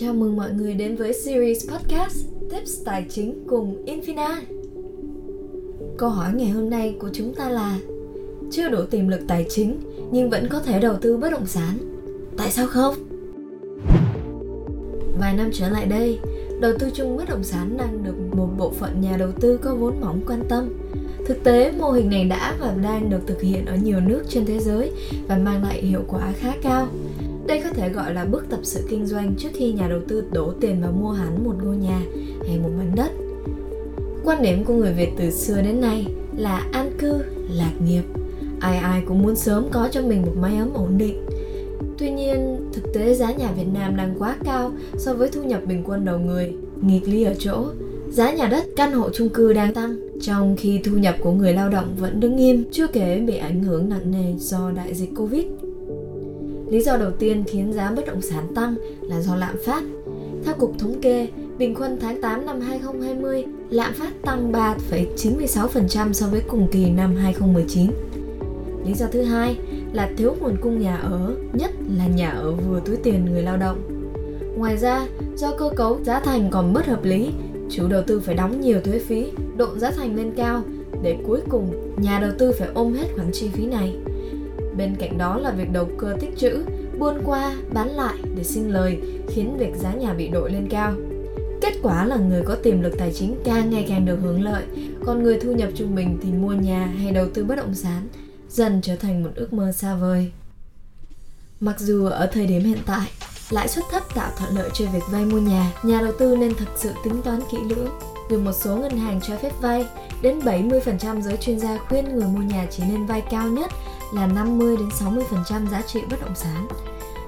Chào mừng mọi người đến với series podcast Tips Tài chính cùng Infina. Câu hỏi ngày hôm nay của chúng ta là Chưa đủ tiềm lực tài chính nhưng vẫn có thể đầu tư bất động sản. Tại sao không? Vài năm trở lại đây, đầu tư chung bất động sản đang được một bộ phận nhà đầu tư có vốn mỏng quan tâm. Thực tế, mô hình này đã và đang được thực hiện ở nhiều nước trên thế giới và mang lại hiệu quả khá cao. Đây có thể gọi là bước tập sự kinh doanh trước khi nhà đầu tư đổ tiền vào mua hẳn một ngôi nhà hay một mảnh đất. Quan điểm của người Việt từ xưa đến nay là an cư, lạc nghiệp. Ai ai cũng muốn sớm có cho mình một mái ấm ổn định. Tuy nhiên, thực tế giá nhà Việt Nam đang quá cao so với thu nhập bình quân đầu người. Nghịch lý ở chỗ, giá nhà đất, căn hộ chung cư đang tăng, trong khi thu nhập của người lao động vẫn đứng im, chưa kể bị ảnh hưởng nặng nề do đại dịch Covid. Lý do đầu tiên khiến giá bất động sản tăng là do lạm phát. Theo Cục Thống kê, bình quân tháng 8 năm 2020, lạm phát tăng 3,96% so với cùng kỳ năm 2019. Lý do thứ hai là thiếu nguồn cung nhà ở, nhất là nhà ở vừa túi tiền người lao động. Ngoài ra, do cơ cấu giá thành còn bất hợp lý, chủ đầu tư phải đóng nhiều thuế phí, độn giá thành lên cao để cuối cùng nhà đầu tư phải ôm hết khoản chi phí này. Bên cạnh đó là việc đầu cơ tích trữ, buôn qua, bán lại để sinh lời khiến việc giá nhà bị đội lên cao. Kết quả là người có tiềm lực tài chính càng ngày càng được hưởng lợi, còn người thu nhập trung bình thì mua nhà hay đầu tư bất động sản dần trở thành một ước mơ xa vời. Mặc dù ở thời điểm hiện tại, lãi suất thấp tạo thuận lợi cho việc vay mua nhà, nhà đầu tư nên thật sự tính toán kỹ lưỡng. Dù một số ngân hàng cho phép vay, đến 70% giới chuyên gia khuyên người mua nhà chỉ nên vay cao nhất là 50 đến 60% giá trị bất động sản.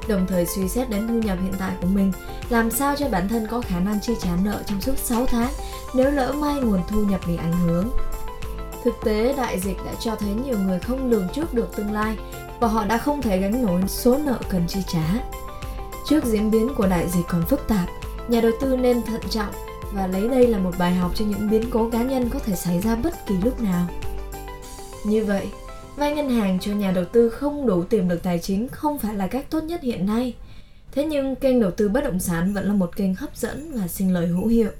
Đồng thời suy xét đến thu nhập hiện tại của mình, làm sao cho bản thân có khả năng chi trả nợ trong suốt 6 tháng nếu lỡ may nguồn thu nhập bị ảnh hưởng. Thực tế, đại dịch đã cho thấy nhiều người không lường trước được tương lai và họ đã không thể gánh nổi số nợ cần chi trả. Trước diễn biến của đại dịch còn phức tạp, nhà đầu tư nên thận trọng và lấy đây là một bài học cho những biến cố cá nhân có thể xảy ra bất kỳ lúc nào. Như vậy, vay ngân hàng cho nhà đầu tư không đủ tiềm lực tài chính không phải là cách tốt nhất hiện nay. Thế nhưng kênh đầu tư bất động sản vẫn là một kênh hấp dẫn và sinh lời hữu hiệu.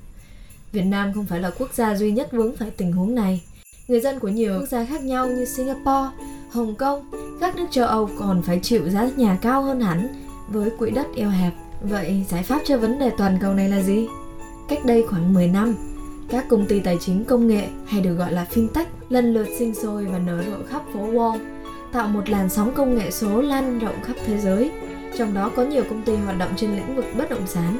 Việt Nam không phải là quốc gia duy nhất vướng phải tình huống này. Người dân của nhiều quốc gia khác nhau như Singapore, Hồng Kông, các nước châu Âu còn phải chịu giá nhà cao hơn hẳn với quỹ đất eo hẹp. Vậy giải pháp cho vấn đề toàn cầu này là gì? Cách đây khoảng 10 năm, các công ty tài chính công nghệ hay được gọi là fintech lần lượt sinh sôi và nở rộ khắp phố Wall, tạo một làn sóng công nghệ số lan rộng khắp thế giới. Trong đó có nhiều công ty hoạt động trên lĩnh vực bất động sản,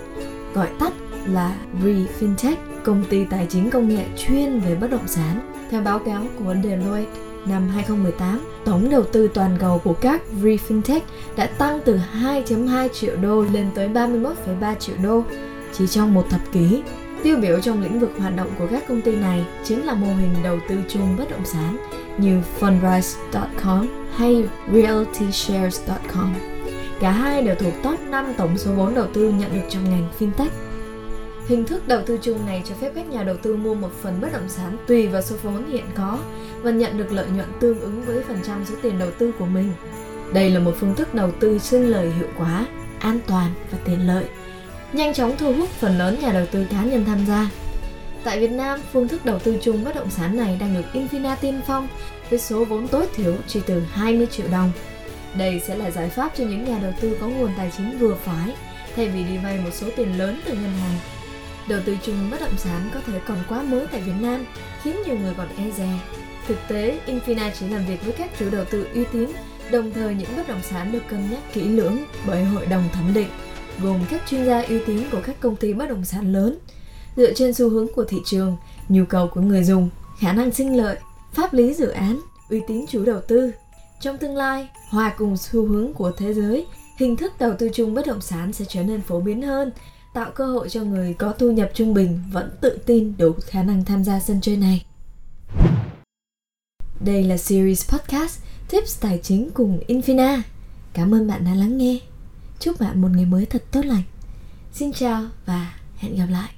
gọi tắt là REFINTech công ty tài chính công nghệ chuyên về bất động sản. Theo báo cáo của Deloitte, năm 2018, tổng đầu tư toàn cầu của các ReFintech đã tăng từ 2.2 triệu đô lên tới 31,3 triệu đô chỉ trong một thập kỷ. Tiêu biểu trong lĩnh vực hoạt động của các công ty này chính là mô hình đầu tư chung bất động sản như Fundrise.com hay RealtyShares.com. Cả hai đều thuộc top 5 tổng số vốn đầu tư nhận được trong ngành fintech. Hình thức đầu tư chung này cho phép các nhà đầu tư mua một phần bất động sản tùy vào số vốn hiện có và nhận được lợi nhuận tương ứng với phần trăm số tiền đầu tư của mình. Đây là một phương thức đầu tư sinh lời hiệu quả, an toàn và tiện lợi nhanh chóng thu hút phần lớn nhà đầu tư cá nhân tham gia. Tại Việt Nam, phương thức đầu tư chung bất động sản này đang được Infina tiên phong với số vốn tối thiểu chỉ từ 20 triệu đồng. Đây sẽ là giải pháp cho những nhà đầu tư có nguồn tài chính vừa phải, thay vì đi vay một số tiền lớn từ ngân hàng. Đầu tư chung bất động sản có thể còn quá mới tại Việt Nam, khiến nhiều người còn e dè. Thực tế, Infina chỉ làm việc với các chủ đầu tư uy tín, đồng thời những bất động sản được cân nhắc kỹ lưỡng bởi hội đồng thẩm định gồm các chuyên gia uy tín của các công ty bất động sản lớn dựa trên xu hướng của thị trường nhu cầu của người dùng khả năng sinh lợi pháp lý dự án uy tín chủ đầu tư trong tương lai hòa cùng xu hướng của thế giới hình thức đầu tư chung bất động sản sẽ trở nên phổ biến hơn tạo cơ hội cho người có thu nhập trung bình vẫn tự tin đủ khả năng tham gia sân chơi này đây là series podcast tips tài chính cùng infina cảm ơn bạn đã lắng nghe Chúc bạn một ngày mới thật tốt lành. Xin chào và hẹn gặp lại.